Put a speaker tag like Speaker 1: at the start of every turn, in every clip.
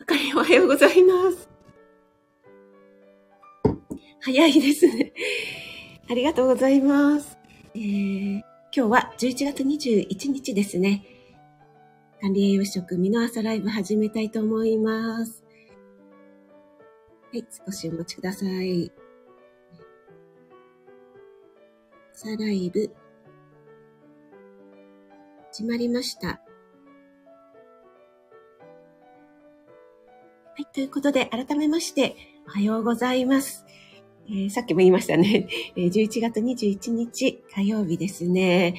Speaker 1: あかりおはようございます。早いですね。ありがとうございます。えー、今日は11月21日ですね。管理栄養食身の朝ライブ始めたいと思います。はい、少しお待ちください。朝ライブ、始まりました。はい、ということで、改めまして、おはようございます。えー、さっきも言いましたねえ。11月21日火曜日ですね。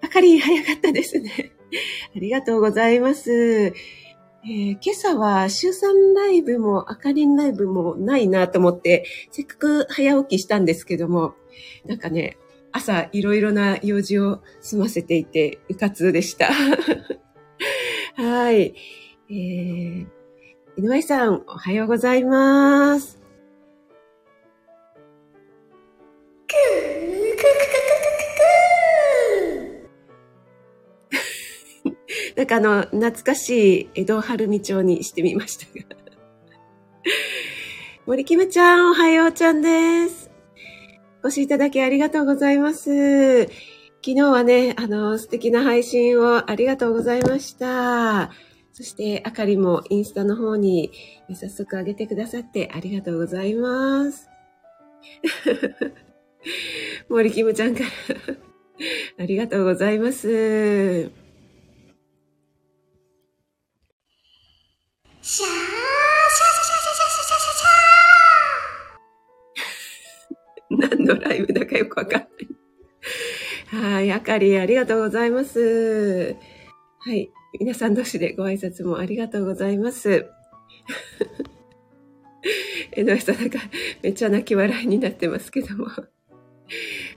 Speaker 1: あかり早かったですね。ありがとうございます。えー、今朝は週3ライブもあかりんライブもないなと思って、せっかく早起きしたんですけども、なんかね、朝いろいろな用事を済ませていて、うかつでした。はい。えー、井上さん、おはようございます。なんかあの、懐かしい江戸晴美町にしてみましたが。森キムちゃん、おはようちゃんです。お越しいただきありがとうございます。昨日はね、あの、素敵な配信をありがとうございました。そして、あかりもインスタの方に早速上げてくださってありがとうございます。森キムちゃんから ありがとうございます。何のライブだかよくわかんない。はい、あかりありがとうございます。はい、皆さん同士でご挨拶もありがとうございます。えのさんなんかめっちゃ泣き笑いになってますけども。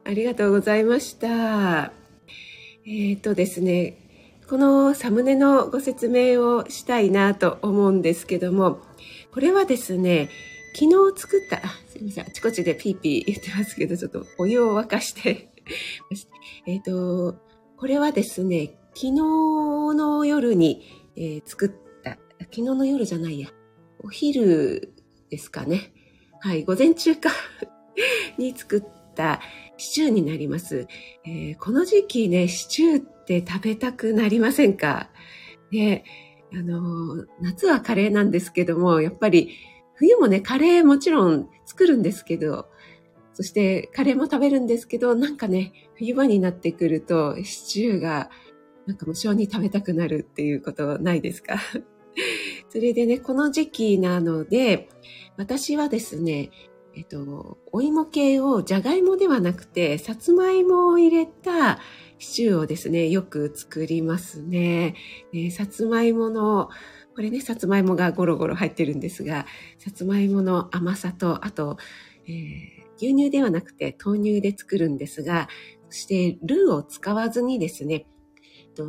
Speaker 1: ありがとうございました。えっ、ー、とですね、このサムネのご説明をしたいなと思うんですけども、これはですね、昨日作った、あすいません、あちこちでピーピー言ってますけど、ちょっとお湯を沸かして えっと、これはですね、昨日の夜に、えー、作った、昨日の夜じゃないや、お昼ですかね。はい、午前中かに作ったシチューになります。えー、この時期ね、シチューって食べたくなりませんか？ね、あの、夏はカレーなんですけども、やっぱり冬もね、カレーもちろん作るんですけど、そしてカレーも食べるんですけど、なんかね、冬場になってくるとシチューがなんか無性に食べたくなるっていうことないですか？それでね、この時期なので、私はですね、えっと、お芋系をじゃがいもではなくて、さつまいもを入れたシチューをですね、よく作りますね。えさつまいもの、これね、さつまいもがゴロゴロ入ってるんですが、さつまいもの甘さと、あと、えー、牛乳ではなくて豆乳で作るんですが、そしてルーを使わずにですね、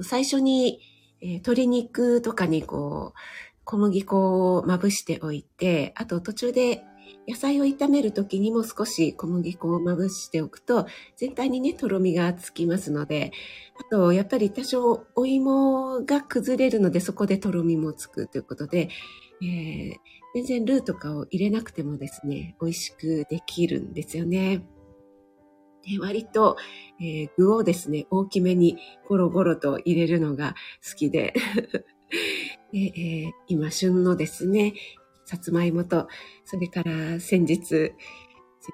Speaker 1: 最初に、えー、鶏肉とかにこう、小麦粉をまぶしておいて、あと途中で野菜を炒める時にも少し小麦粉をまぶしておくと、全体にね、とろみがつきますので、あと、やっぱり多少お芋が崩れるので、そこでとろみもつくということで、えー、全然ルーとかを入れなくてもですね、美味しくできるんですよね。で割と、えー、具をですね、大きめにゴロゴロと入れるのが好きで で、えー、今旬のですね、さつまいもと、それから先日、先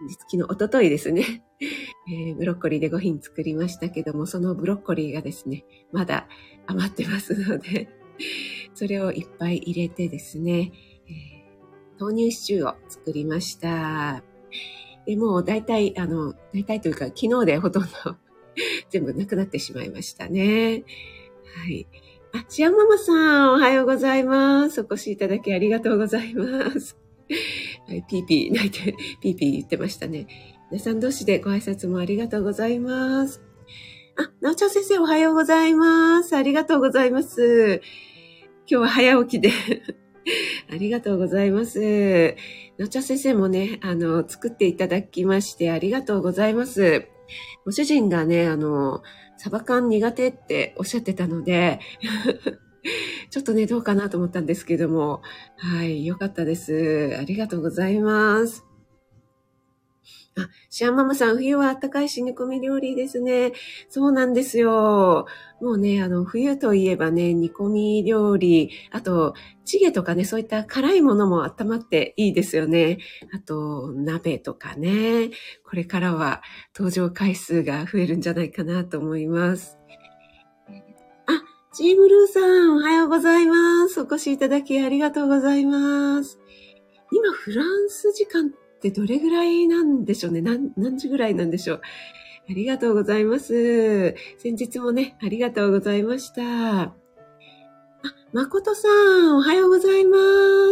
Speaker 1: 日、昨日、おとといですね、えー、ブロッコリーで5品作りましたけども、そのブロッコリーがですね、まだ余ってますので、それをいっぱい入れてですね、えー、豆乳シチューを作りました。でもう大体、あの、大体というか昨日でほとんど 全部なくなってしまいましたね。はい。あ、シアママさん、おはようございます。お越しいただきありがとうございます。はい、ピーピー泣いて、ピーピー言ってましたね。皆さん同士でご挨拶もありがとうございます。あ、なおちゃん先生おはようございます。ありがとうございます。今日は早起きで ありがとうございます。なおちゃん先生もね、あの、作っていただきましてありがとうございます。ご主人がね、あの、サバ缶苦手っておっしゃってたので、ちょっとね、どうかなと思ったんですけども、はい、よかったです。ありがとうございます。あ、シャンママさん、冬は暖かいし煮込み料理ですね。そうなんですよ。もうね、あの、冬といえばね、煮込み料理、あと、チゲとかね、そういった辛いものも温まっていいですよね。あと、鍋とかね。これからは登場回数が増えるんじゃないかなと思います。あ、チームルーさん、おはようございます。お越しいただきありがとうございます。今、フランス時間ってどれぐらいなんでしょうね何、何時ぐらいなんでしょうありがとうございます。先日もね、ありがとうございました。あ、誠さん、おはようございま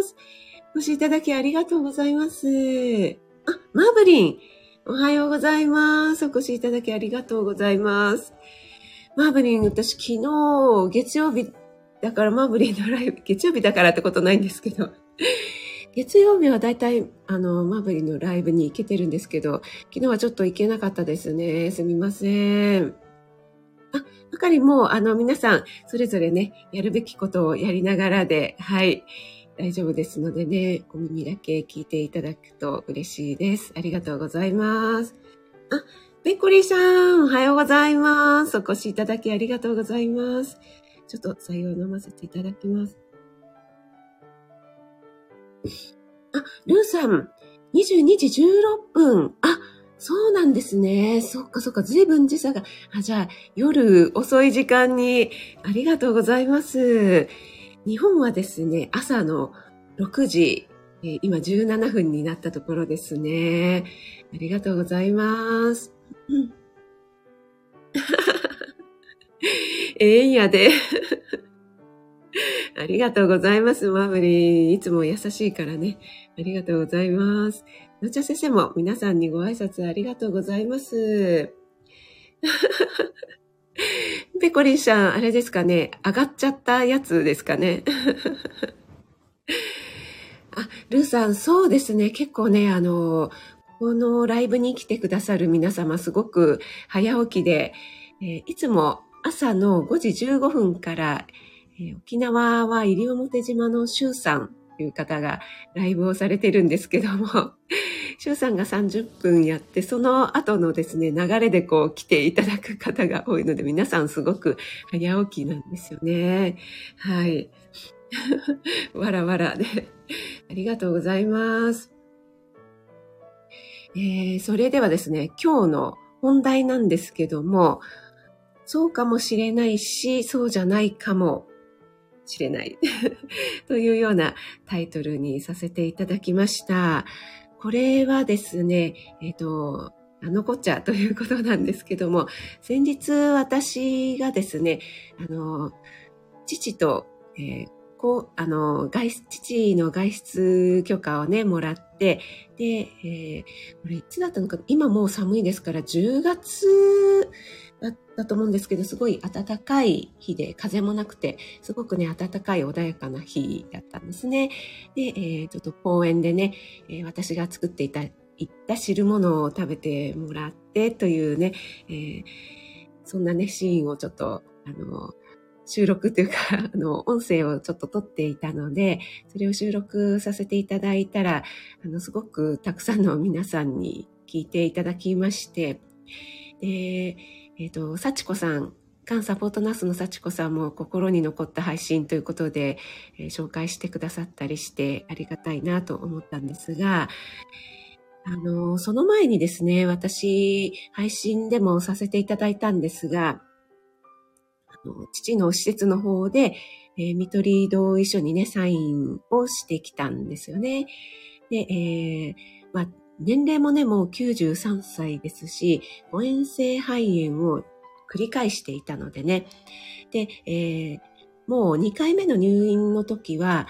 Speaker 1: す。お越しいただきありがとうございます。あ、マーブリン、おはようございます。お越しいただきありがとうございます。マーブリン、私昨日、月曜日、だからマーブリンのライブ、月曜日だからってことないんですけど、月曜日はだいたい、あの、マブリのライブに行けてるんですけど、昨日はちょっと行けなかったですね。すみません。あ、ばかりもう、あの、皆さん、それぞれね、やるべきことをやりながらで、はい、大丈夫ですのでね、お耳だけ聞いていただくと嬉しいです。ありがとうございます。あ、べっこりさん、おはようございます。お越しいただきありがとうございます。ちょっと採用飲ませていただきます。あ、ルーさん、22時16分。あ、そうなんですね。そっかそっか、随分時差が。あ、じゃあ、夜遅い時間に、ありがとうございます。日本はですね、朝の6時、今17分になったところですね。ありがとうございます。う ん、ええんやで。ありがとうございます、マブリー。いつも優しいからね。ありがとうございます。のちゃ先生も皆さんにご挨拶ありがとうございます。ペコリンさん、あれですかね。上がっちゃったやつですかね。あ、ルーさん、そうですね。結構ね、あの、このライブに来てくださる皆様、すごく早起きで、えー、いつも朝の5時15分からえー、沖縄は西表島の周さんという方がライブをされてるんですけども、周さんが30分やって、その後のですね、流れでこう来ていただく方が多いので、皆さんすごく早起きなんですよね。はい。わらわらで。ありがとうございます。えー、それではですね、今日の本題なんですけども、そうかもしれないし、そうじゃないかもしれない というようなタイトルにさせていただきました。これはですね、えっ、ー、と、あのこっちゃということなんですけども、先日私がですね、あの、父と、えー、こう、あの、外出、父の外出許可をね、もらって、で、えー、これいつだったのか、今もう寒いですから、10月だったと思うんですけど、すごい暖かい日で、風もなくて、すごくね、暖かい穏やかな日だったんですね。で、えー、ちょっと公園でね、えー、私が作っていた、いった汁物を食べてもらってというね、えー、そんなね、シーンをちょっと、あの、収録というか、あの、音声をちょっと撮っていたので、それを収録させていただいたら、あの、すごくたくさんの皆さんに聞いていただきまして、で、えっ、ー、と、幸子さん、がんサポートナースの幸子さんも心に残った配信ということで、えー、紹介してくださったりしてありがたいなと思ったんですが、あの、その前にですね、私、配信でもさせていただいたんですが、父の施設の方で、えー、見取り同意書にね、サインをしてきたんですよね。で、えー、まあ、年齢もね、もう93歳ですし、誤嚥性肺炎を繰り返していたのでね。で、えー、もう2回目の入院の時は、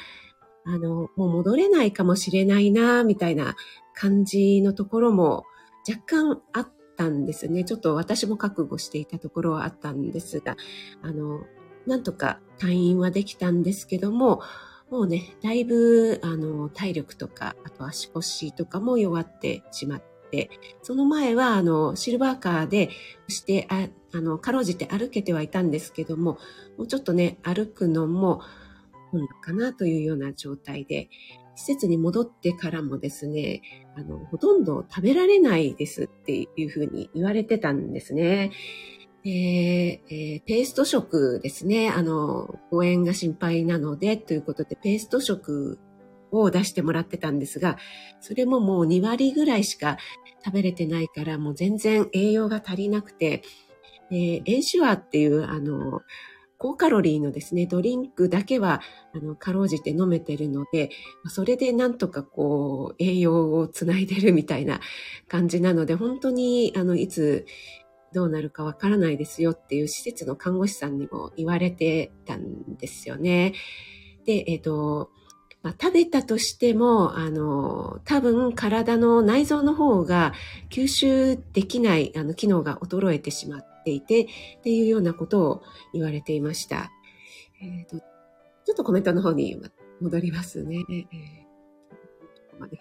Speaker 1: あの、もう戻れないかもしれないな、みたいな感じのところも若干あったんですね。ちょっと私も覚悟していたところはあったんですが、あの、なんとか退院はできたんですけども、もうね、だいぶ、あの、体力とか、あと足腰とかも弱ってしまって、その前は、あの、シルバーカーで、して、ああの、かろうじて歩けてはいたんですけども、もうちょっとね、歩くのも、本のかなというような状態で、施設に戻ってからもですね、あの、ほとんど食べられないですっていうふうに言われてたんですね。えー、えー、ペースト食ですね。あの、応援が心配なので、ということで、ペースト食を出してもらってたんですが、それももう2割ぐらいしか食べれてないから、もう全然栄養が足りなくて、えー、練習アっていう、あの、高カロリーのですね、ドリンクだけは、あの、かろうじて飲めてるので、それでなんとかこう、栄養をつないでるみたいな感じなので、本当に、あの、いつ、どうなるかわからないですよっていう施設の看護師さんにも言われてたんですよね。で、えっ、ー、と、まあ、食べたとしても、あの、多分体の内臓の方が吸収できないあの機能が衰えてしまってていて、っていうようなことを言われていました。えっ、ー、と、ちょっとコメントの方に戻りますね。えー、ここまで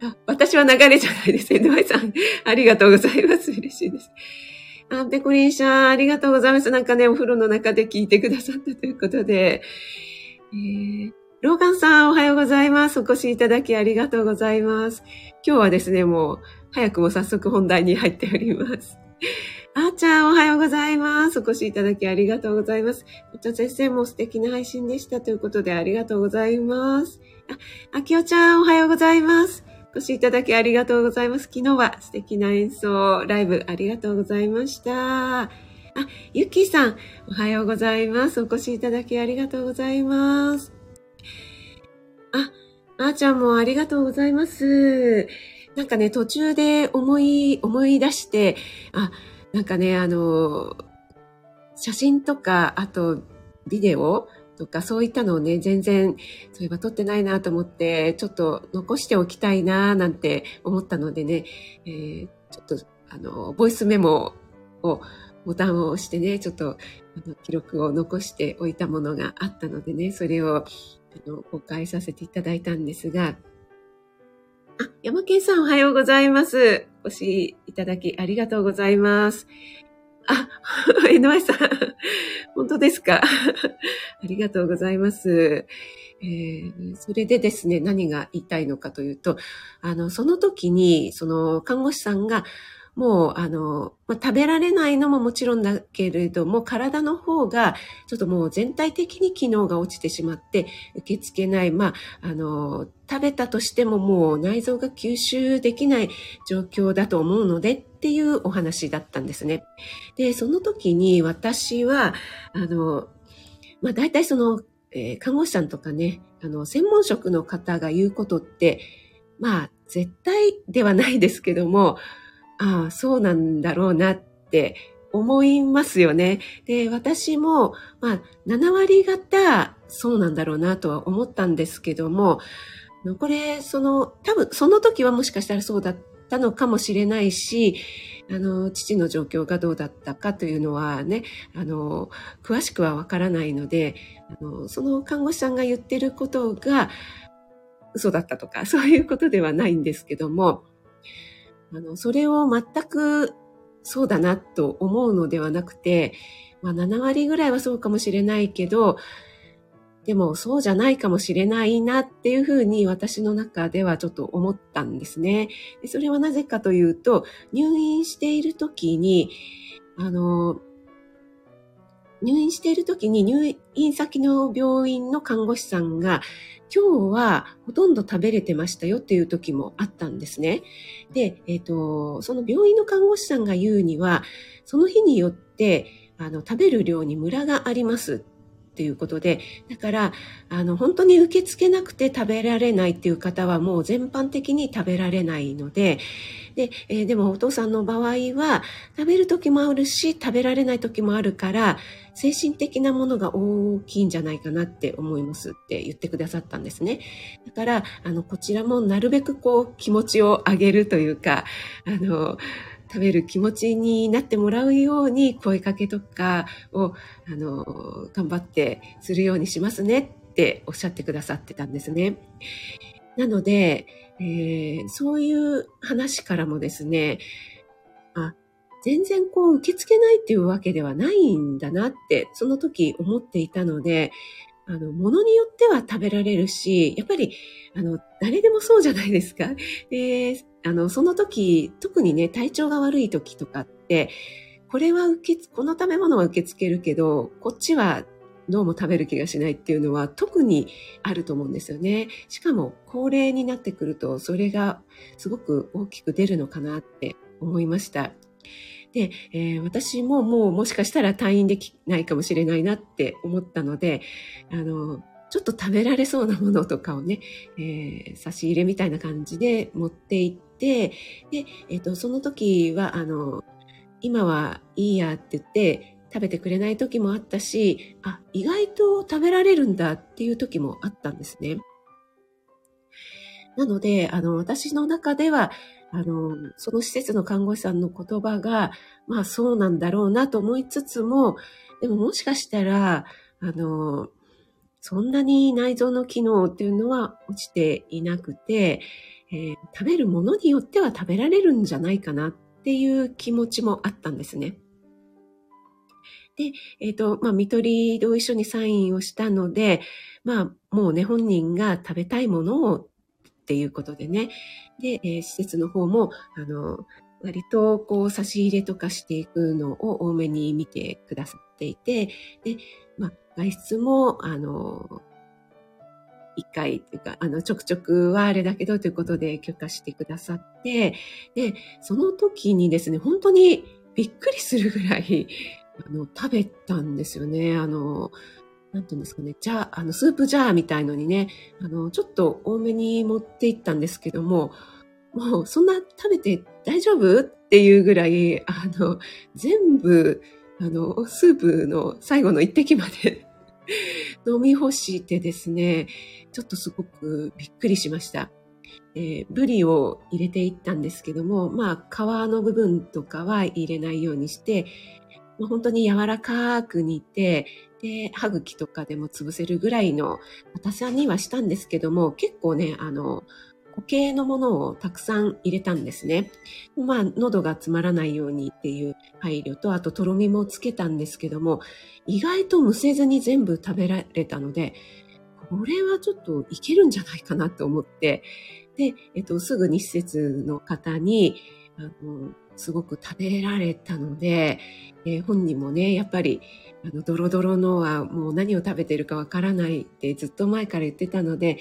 Speaker 1: あ私は流れじゃないです。エドワイさん、ありがとうございます。嬉しいです。あ、ペコリンさん、ありがとうございます。なんかね、お風呂の中で聞いてくださったということで。えー、ローガンさん、おはようございます。お越しいただきありがとうございます。今日はですね、もう、早くも早速本題に入っております。あーちゃん、おはようございます。お越しいただきありがとうございます。お茶先生も素敵な配信でしたということでありがとうございます。あ、あきおちゃん、おはようございます。お越しいただきありがとうございます。昨日は素敵な演奏、ライブありがとうございました。あ、ゆきさん、おはようございます。お越しいただきありがとうございます。あ、あーちゃんもありがとうございます。なんかね、途中で思い、思い出して、あ、なんかね、あの、写真とか、あと、ビデオとかそういったのをね、全然、そういえば撮ってないなと思って、ちょっと残しておきたいななんて思ったのでね、えー、ちょっと、あの、ボイスメモを、ボタンを押してね、ちょっと、あの、記録を残しておいたものがあったのでね、それを、あの、公開させていただいたんですが、あ、山健さんおはようございます。お越しいただきありがとうございます。あ、NY さん、本当ですか？ありがとうございます。えー、それでですね、何が言いたいのかというと、あの、その時に、その看護師さんが、もう、あの、まあ、食べられないのももちろんだけれども、体の方が、ちょっともう全体的に機能が落ちてしまって、受け付けない、まあ、あの、食べたとしてももう内臓が吸収できない状況だと思うのでっていうお話だったんですね。で、その時に私は、あの、まあ、大体その、えー、看護師さんとかね、あの、専門職の方が言うことって、まあ、絶対ではないですけども、ああ、そうなんだろうなって思いますよね。で、私も、まあ、7割方、そうなんだろうなとは思ったんですけども、これ、その、多分、その時はもしかしたらそうだったのかもしれないし、あの、父の状況がどうだったかというのはね、あの、詳しくはわからないので、あの、その看護師さんが言ってることが嘘だったとか、そういうことではないんですけども、あの、それを全くそうだなと思うのではなくて、まあ7割ぐらいはそうかもしれないけど、でもそうじゃないかもしれないなっていうふうに私の中ではちょっと思ったんですね。でそれはなぜかというと、入院している時に、あの、入院している時に入院先の病院の看護師さんが今日はほとんど食べれてましたよっていう時もあったんですね。で、えっ、ー、と、その病院の看護師さんが言うには、その日によって、あの、食べる量にムラがありますっていうことで、だから、あの、本当に受け付けなくて食べられないっていう方はもう全般的に食べられないので、で、えー、でもお父さんの場合は、食べる時もあるし、食べられない時もあるから、精神的なものが大きいんじゃないかなって思いますって言ってくださったんですね。だから、あの、こちらもなるべくこう気持ちを上げるというか、あの、食べる気持ちになってもらうように声かけとかを、あの、頑張ってするようにしますねっておっしゃってくださってたんですね。なので、えー、そういう話からもですね、あ、全然こう受け付けないっていうわけではないんだなって、その時思っていたので、あの、ものによっては食べられるし、やっぱり、あの、誰でもそうじゃないですか。で、あの、その時、特にね、体調が悪い時とかって、これは受け、この食べ物は受け付けるけど、こっちはどうも食べる気がしないっていうのは特にあると思うんですよね。しかも高齢になってくるとそれがすごく大きく出るのかなって思いました。で、えー、私ももうもしかしたら退院できないかもしれないなって思ったので、あの、ちょっと食べられそうなものとかをね、えー、差し入れみたいな感じで持って行って、で、えっ、ー、と、その時は、あの、今はいいやって言って、食べてくれない時もあったし、あ、意外と食べられるんだっていう時もあったんですね。なので、あの、私の中では、あの、その施設の看護師さんの言葉が、まあそうなんだろうなと思いつつも、でももしかしたら、あの、そんなに内臓の機能っていうのは落ちていなくて、えー、食べるものによっては食べられるんじゃないかなっていう気持ちもあったんですね。で、えっ、ー、と、まあ、見取りと一緒にサインをしたので、まあ、もうね、本人が食べたいものをっていうことでね、で、えー、施設の方も、あの、割とこう差し入れとかしていくのを多めに見てくださっていて、で、まあ、外出も、あの、一回っていうか、あの、ちょくちょくはあれだけどということで許可してくださって、で、その時にですね、本当にびっくりするぐらい、あの、食べたんですよね。あの、なんていうんですかね、じゃあ、あの、スープジャーみたいのにね、あの、ちょっと多めに持っていったんですけども、もう、そんな食べて大丈夫っていうぐらい、あの、全部、あの、スープの最後の一滴まで飲み干してですね、ちょっとすごくびっくりしました。えー、ブリを入れていったんですけども、まあ、皮の部分とかは入れないようにして、まあ、本当に柔らかく煮て、で、歯茎とかでも潰せるぐらいの硬さにはしたんですけども、結構ね、あの、固形のものをたくさん入れたんですね。まあ、喉が詰まらないようにっていう配慮と、あととろみもつけたんですけども、意外とむせずに全部食べられたので、これはちょっといけるんじゃないかなと思って、で、えっと、すぐに施設の方に、あの、すごく食べられたので、えー、本人もね、やっぱり、あの、ドロドロのはもう何を食べてるかわからないってずっと前から言ってたので、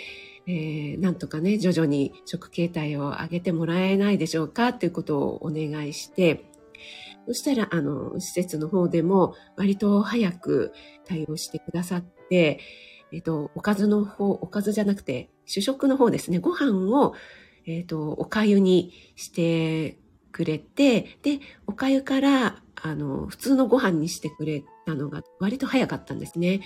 Speaker 1: えー、なんとかね、徐々に食形態を上げてもらえないでしょうかっていうことをお願いして、そしたら、あの、施設の方でも割と早く対応してくださって、えっ、と、おかずの方、おかずじゃなくて、主食の方ですね、ご飯を、えっ、と、おかゆにしてくれて、で、おかゆから、あの、普通のご飯にしてくれたのが割と早かったんですね。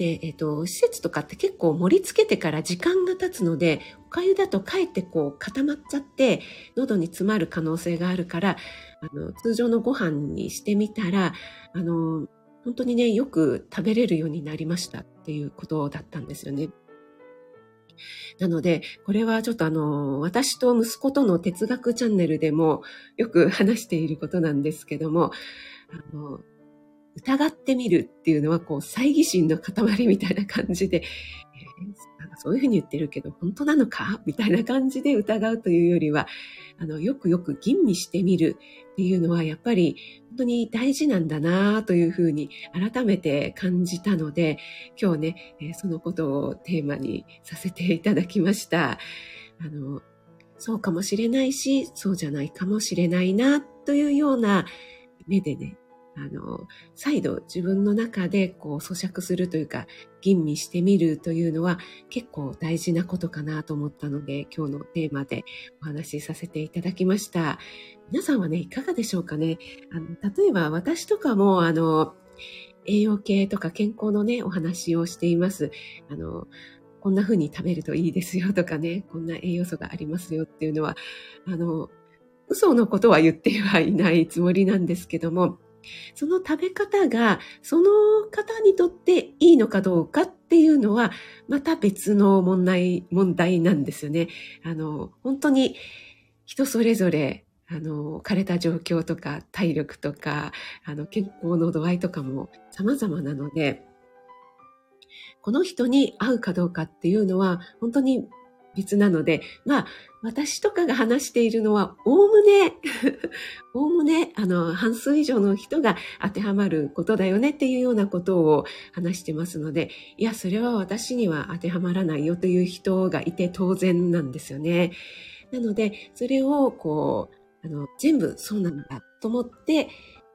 Speaker 1: で、えっ、ー、と、施設とかって結構盛り付けてから時間が経つので、おかゆだとかえってこう固まっちゃって、喉に詰まる可能性があるから、あの、通常のご飯にしてみたら、あの、本当にね、よく食べれるようになりましたっていうことだったんですよね。なので、これはちょっとあの、私と息子との哲学チャンネルでもよく話していることなんですけども、あの、疑ってみるっていうのは、こう、猜疑心の塊みたいな感じで、えー、なんかそういうふうに言ってるけど、本当なのか？みたいな感じで疑うというよりは、あの、よくよく吟味してみるっていうのは、やっぱり本当に大事なんだなというふうに改めて感じたので、今日ね、えー、そのことをテーマにさせていただきました。あの、そうかもしれないし、そうじゃないかもしれないな、というような目でね、あの、再度自分の中でこう咀嚼するというか、吟味してみるというのは結構大事なことかなと思ったので、今日のテーマでお話しさせていただきました。皆さんはね、いかがでしょうかね？あの例えば私とかも、あの、栄養系とか健康のね、お話をしています。あの、こんな風に食べるといいですよとかね、こんな栄養素がありますよっていうのは、あの、嘘のことは言ってはいないつもりなんですけども、その食べ方がその方にとっていいのかどうかっていうのはまた別の問題、問題なんですよね。あの、本当に人それぞれあの、枯れた状況とか体力とか、あの、健康の度合いとかも様々なので、この人に合うかどうかっていうのは本当に別なので、まあ、私とかが話しているのは、おおむね、おおむね、あの、半数以上の人が当てはまることだよねっていうようなことを話してますので、いや、それは私には当てはまらないよという人がいて当然なんですよね。なので、それを、こう、あの、全部そうなんだと思って、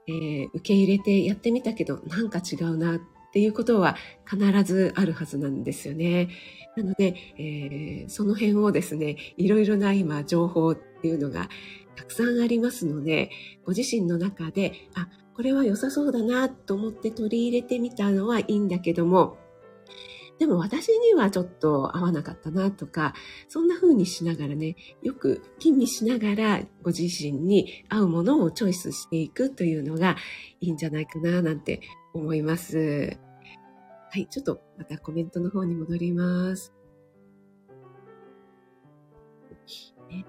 Speaker 1: えー、受け入れてやってみたけど、なんか違うなっっていうことは必ずあるはずなんですよね。なので、えー、その辺をですね、いろいろな今情報っていうのがたくさんありますので、ご自身の中で、あ、これは良さそうだなと思って取り入れてみたのはいいんだけども、でも私にはちょっと合わなかったなとか、そんな風にしながらね、よく吟味しながらご自身に合うものをチョイスしていくというのがいいんじゃないかななんて思います。はい、ちょっとまたコメントの方に戻ります。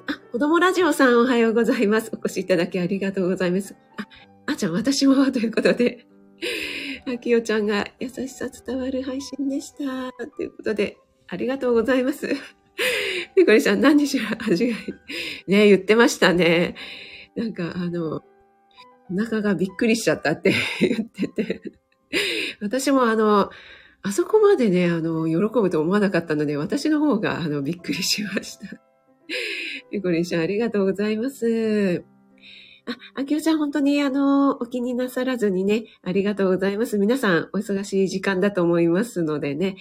Speaker 1: あ、子供ラジオさんおはようございます。お越しいただきありがとうございます。あ、あちゃん私もということで、あきよちゃんが優しさ伝わる配信でした。ということで、ありがとうございます。ペコリさん何にしろ味がいい。ね言ってましたね。なんかあの、お腹がびっくりしちゃったって 言ってて。私もあの、あそこまでね、あの、喜ぶと思わなかったので、私の方が、あの、びっくりしました。ゆこりんしゃん、ありがとうございます。あ、あきおちゃん、本当にあの、お気になさらずにね、ありがとうございます。皆さん、お忙しい時間だと思いますのでね、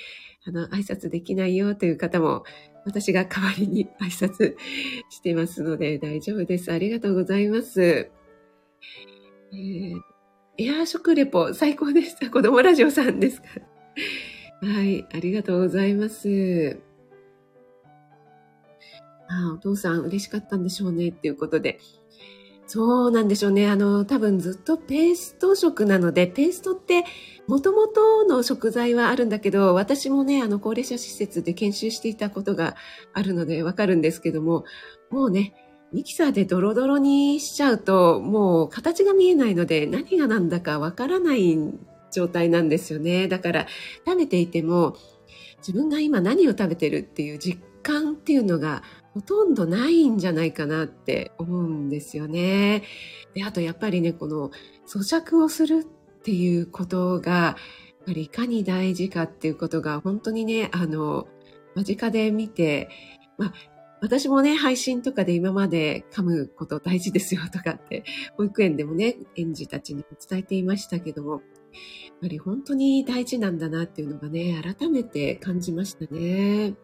Speaker 1: あの、挨拶できないよという方も、私が代わりに挨拶 してますので大丈夫です。ありがとうございます。えーエアー食レポ最高でした。子供ラジオさんですか。はい、ありがとうございます。あお父さん嬉しかったんでしょうねっていうことで。そうなんでしょうね。あの、多分ずっとペースト食なので、ペーストって元々の食材はあるんだけど、私もね、あの、高齢者施設で研修していたことがあるのでわかるんですけども、もうね、ミキサーでドロドロにしちゃうと、もう形が見えないので何が何だかわからない状態なんですよね。だから食べていても自分が今何を食べてるっていう実感っていうのがほとんどないんじゃないかなって思うんですよね。で、あとやっぱりね、この咀嚼をするっていうことが、やっぱりいかに大事かっていうことが本当にね、あの、間近で見て、まあ、私もね、配信とかで今まで噛むこと大事ですよとかって、保育園でもね、園児たちに伝えていましたけども、やっぱり本当に大事なんだなっていうのがね、改めて感じましたね。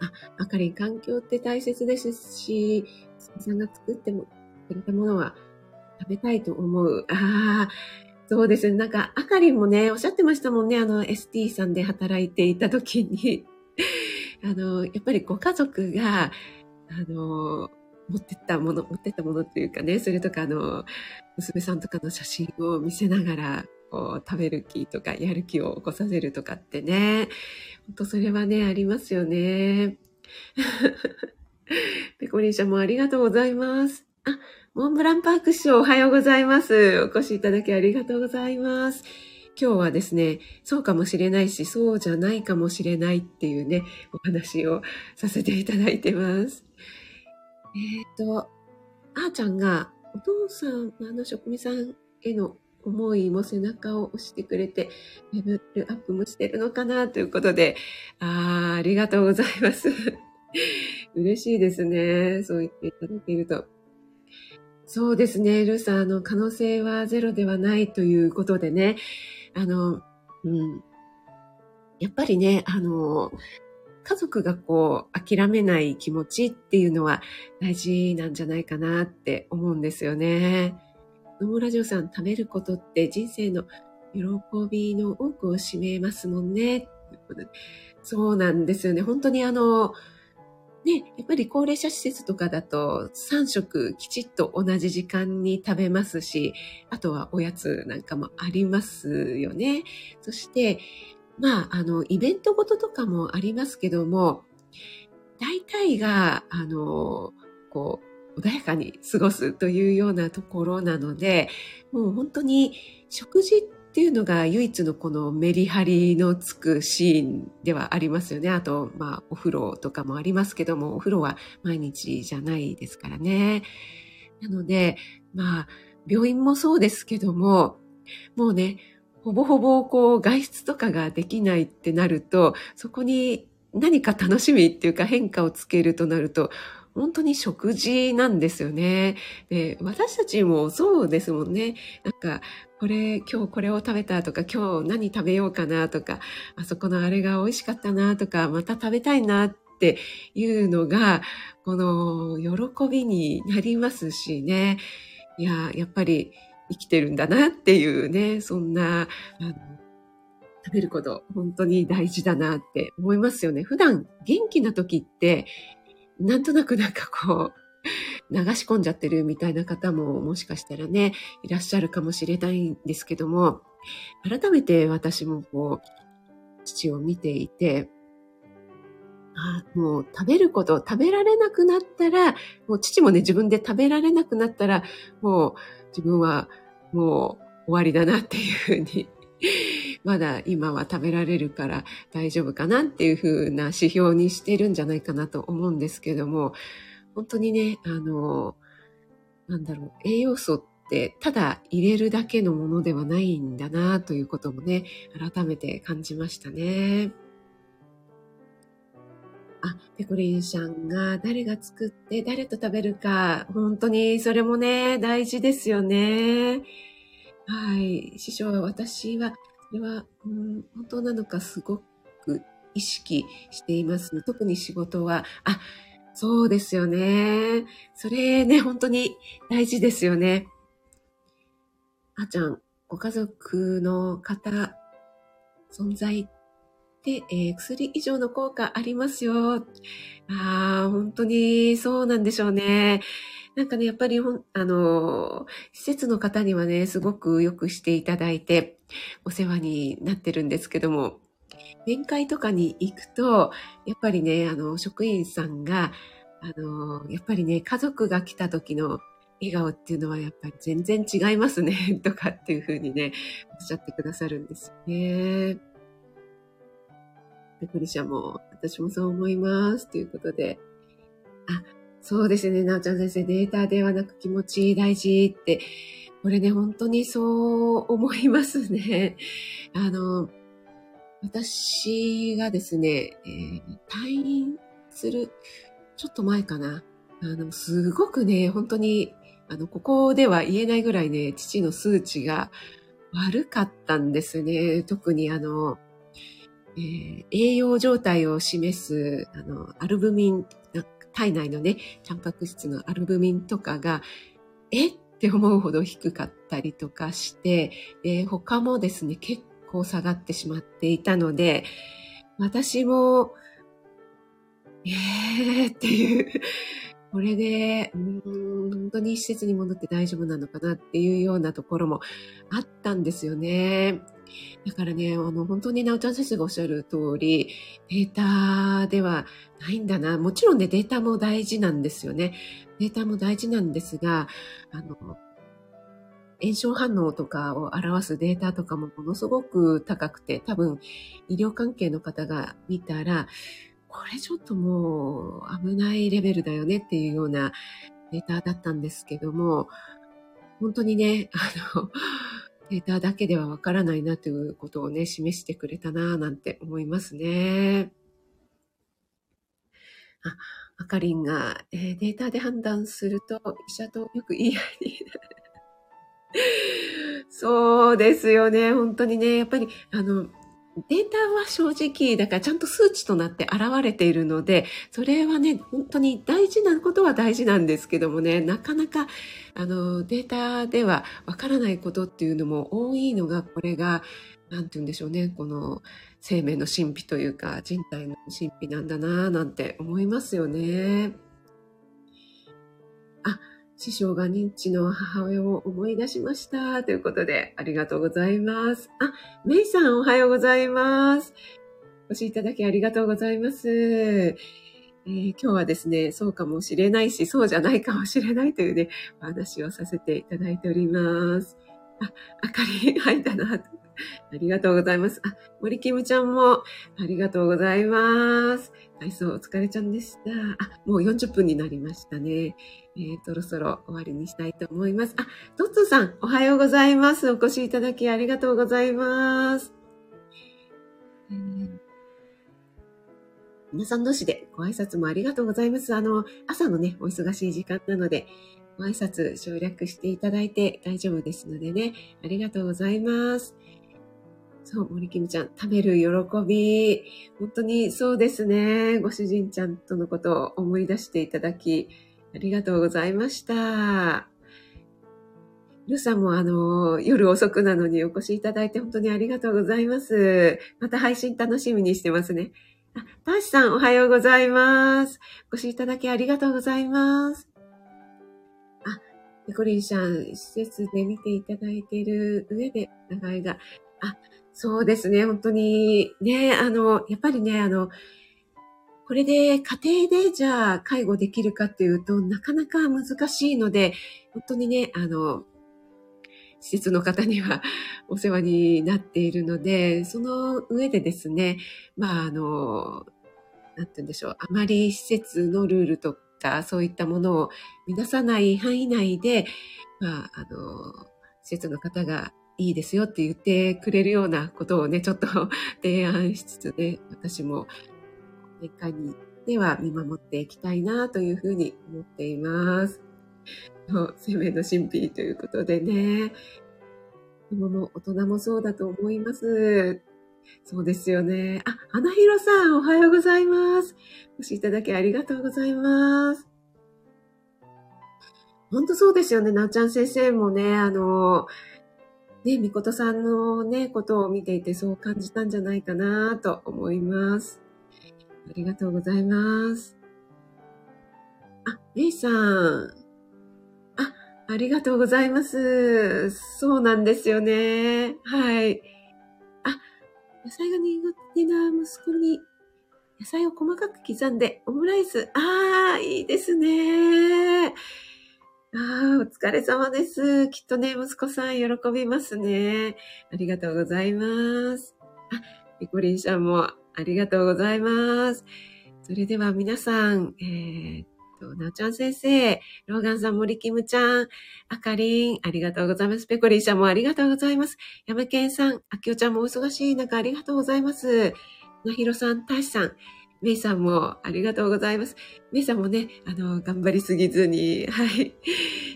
Speaker 1: あ、あかりん、環境って大切ですし、さんが作ってもくれたものは食べたいと思う。ああ、そうですね。なんか、あかりんもね、おっしゃってましたもんね。あの、ST さんで働いていた時に。あの、やっぱりご家族が、あの、持ってったもの、持ってったものっていうかね、それとかあの、娘さんとかの写真を見せながら、こう、食べる気とか、やる気を起こさせるとかってね、本当それはね、ありますよね。ペコリンシャもありがとうございます。あ、モンブランパーク師匠おはようございます。お越しいただきありがとうございます。今日はですね、そうかもしれないし、そうじゃないかもしれないっていうね、お話をさせていただいてます。えっ、ー、と、あーちゃんが、お父さん、あの職味さんへの思いも背中を押してくれて、レベルアップもしてるのかなということで、ああ、ありがとうございます。嬉しいですね。そう言っていただけると。そうですね、ルーさん、あの、可能性はゼロではないということでね、あの、うん。やっぱりね、あの、家族がこう、諦めない気持ちっていうのは大事なんじゃないかなって思うんですよね。野村ジオさん、食べることって人生の喜びの多くを占めますもんね。そうなんですよね。本当にあの、ね、やっぱり高齢者施設とかだと3食きちっと同じ時間に食べますし、あとはおやつなんかもありますよね。そして、まあ、あの、イベントごととかもありますけども、大体が、あの、こう、穏やかに過ごすというようなところなので、もう本当に食事っっていうのが唯一のこのメリハリのつくシーンではありますよね。あと、まあ、お風呂とかもありますけども、お風呂は毎日じゃないですからね。なので、まあ、病院もそうですけども、もうね、ほぼほぼこう外出とかができないってなると、そこに何か楽しみっていうか変化をつけるとなると、本当に食事なんですよね。で、私たちもそうですもんね。なんか、これ、今日これを食べたとか、今日何食べようかなとか、あそこのあれが美味しかったなとか、また食べたいなっていうのが、この喜びになりますしね。いや、やっぱり生きてるんだなっていうね、そんな、食べること本当に大事だなって思いますよね。普段元気な時って、なんとなくなんかこう、流し込んじゃってるみたいな方ももしかしたらね、いらっしゃるかもしれないんですけども、改めて私もこう、父を見ていて、あもう食べること、食べられなくなったら、もう父もね、自分で食べられなくなったら、もう自分はもう終わりだなっていうふうにまだ今は食べられるから大丈夫かなっていう風な指標にしてるんじゃないかなと思うんですけども、本当にね、あの、なんだろう、栄養素ってただ入れるだけのものではないんだなということもね、改めて感じましたね。あ、ペコリンさんが誰が作って誰と食べるか、本当にそれもね、大事ですよね。はい。師匠は私は、れは、うん、本当なのかすごく意識しています、特に仕事は、あ、そうですよね。それね、本当に大事ですよね。あーちゃん、ご家族の方、存在って、えー、薬以上の効果ありますよ。ああ、本当にそうなんでしょうね。なんかね、やっぱりあの、施設の方にはね、すごくよくしていただいて、お世話になってるんですけども、面会とかに行くと、やっぱりね、あの、職員さんが、あの、やっぱりね、家族が来た時の笑顔っていうのはやっぱり全然違いますね、とかっていうふうにね、おっしゃってくださるんですね。ペコリシャも、私もそう思います。ということで、あ、そうですね、なおちゃん先生、データではなく気持ち大事って、これね、本当にそう思いますね。あの、私がですね、えー、退院する、ちょっと前かな。あの、すごくね、本当に、あの、ここでは言えないぐらいね、父の数値が悪かったんですね。特にあの、えー、栄養状態を示す、あの、アルブミン体内のね、タンパク質のアルブミンとかが、え？って思うほど低かったりとかして、で他もですね、結構下がってしまっていたので、私も、えーっていうこれで、うん、本当に施設に戻って大丈夫なのかなっていうようなところもあったんですよね。だからね、あの、本当になおちゃん先生がおっしゃる通り、データではないんだな。もちろんね、データも大事なんですよね。データも大事なんですが、あの、炎症反応とかを表すデータとかもものすごく高くて、多分医療関係の方が見たら、これちょっともう危ないレベルだよねっていうようなデータだったんですけども、本当にね、あの、データだけではわからないなということをね、示してくれたなぁなんて思いますね。あ、あかりんが、えー、データで判断すると医者とよく言い合いになる。そうですよね。本当にね。やっぱり、あの、データは正直、だからちゃんと数値となって現れているので、それはね、本当に大事なことは大事なんですけどもね、なかなか、あの、データではわからないことっていうのも多いのが、これが、なんて言うんでしょうね、この生命の神秘というか、人体の神秘なんだなぁなんて思いますよね。あ、師匠が認知の母親を思い出しました。ということで、ありがとうございます。あ、メイさんおはようございます。お越しいただきありがとうございます。えー、今日はですね、そうかもしれないし、そうじゃないかもしれないというね、お話をさせていただいております。あ、明かり入ったな。ありがとうございます。あ、森キムちゃんもありがとうございます。体操お疲れちゃんでした。あ、もう40分になりましたね。えー、そろそろ終わりにしたいと思います。あ、トットさん、おはようございます。お越しいただきありがとうございます。えー、皆さん同士でご挨拶もありがとうございます。あの、朝のね、お忙しい時間なので、ご挨拶省略していただいて大丈夫ですのでね、ありがとうございます。そう、森キムちゃん、食べる喜び。本当にそうですね。ご主人ちゃんとのことを思い出していただき、ありがとうございました。ルさんもあの、夜遅くなのにお越しいただいて本当にありがとうございます。また配信楽しみにしてますね。あ、ターシさんおはようございます。お越しいただきありがとうございます。あ、ペコリンさん、施設で見ていただいている上で、長いが、あ、そうですね、本当に、ね、あの、やっぱりね、あの、これで家庭でじゃあ介護できるかっていうとなかなか難しいので、本当にね、あの、施設の方には お世話になっているので、その上でですね、まあ、あの、なんて言うんでしょう、あまり施設のルールとか、そういったものを乱さない範囲内で、まあ、あの、施設の方がいいですよって言ってくれるようなことをね、ちょっと 提案しつつね、私も年間にでは見守っていきたいなというふうに思っています。生命の神秘ということでね、子供も大人もそうだと思います。そうですよね。あ、花広さん、おはようございます。お越しいただきありがとうございます。本当そうですよね。なおちゃん先生もね、あの、ね、みことさんのね、ことを見ていてそう感じたんじゃないかなと思います。ありがとうございます。あ、メイさん。あ、ありがとうございます。そうなんですよね。はい。あ、野菜が苦手な息子に野菜を細かく刻んでオムライス。ああ、いいですね。ああ、お疲れ様です。きっとね、息子さん喜びますね。ありがとうございます。あ、ピコリンさんもありがとうございます。それでは皆さん、えー、と、なおちゃん先生、ローガンさん、森キムちゃん、あかりん、ありがとうございます。ペコリンさんもありがとうございます。山健さん、あきおちゃんもお忙しい中、ありがとうございます。なひろさん、たしさん、メイさんもありがとうございます。メイさんもね、あの、頑張りすぎずに、はい。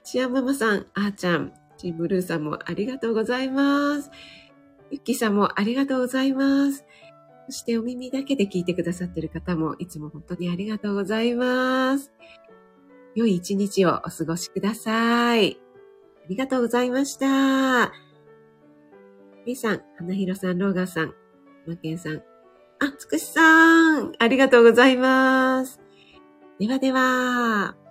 Speaker 1: シアママさん、あーちゃん、チームルーさんもありがとうございます。ゆっきーさんもありがとうございます。そしてお耳だけで聞いてくださってる方もいつも本当にありがとうございます。良い一日をお過ごしください。ありがとうございました。みさん、花広さん、ローガンさん、マケンさん、あ、つくしさん、ありがとうございます。ではでは。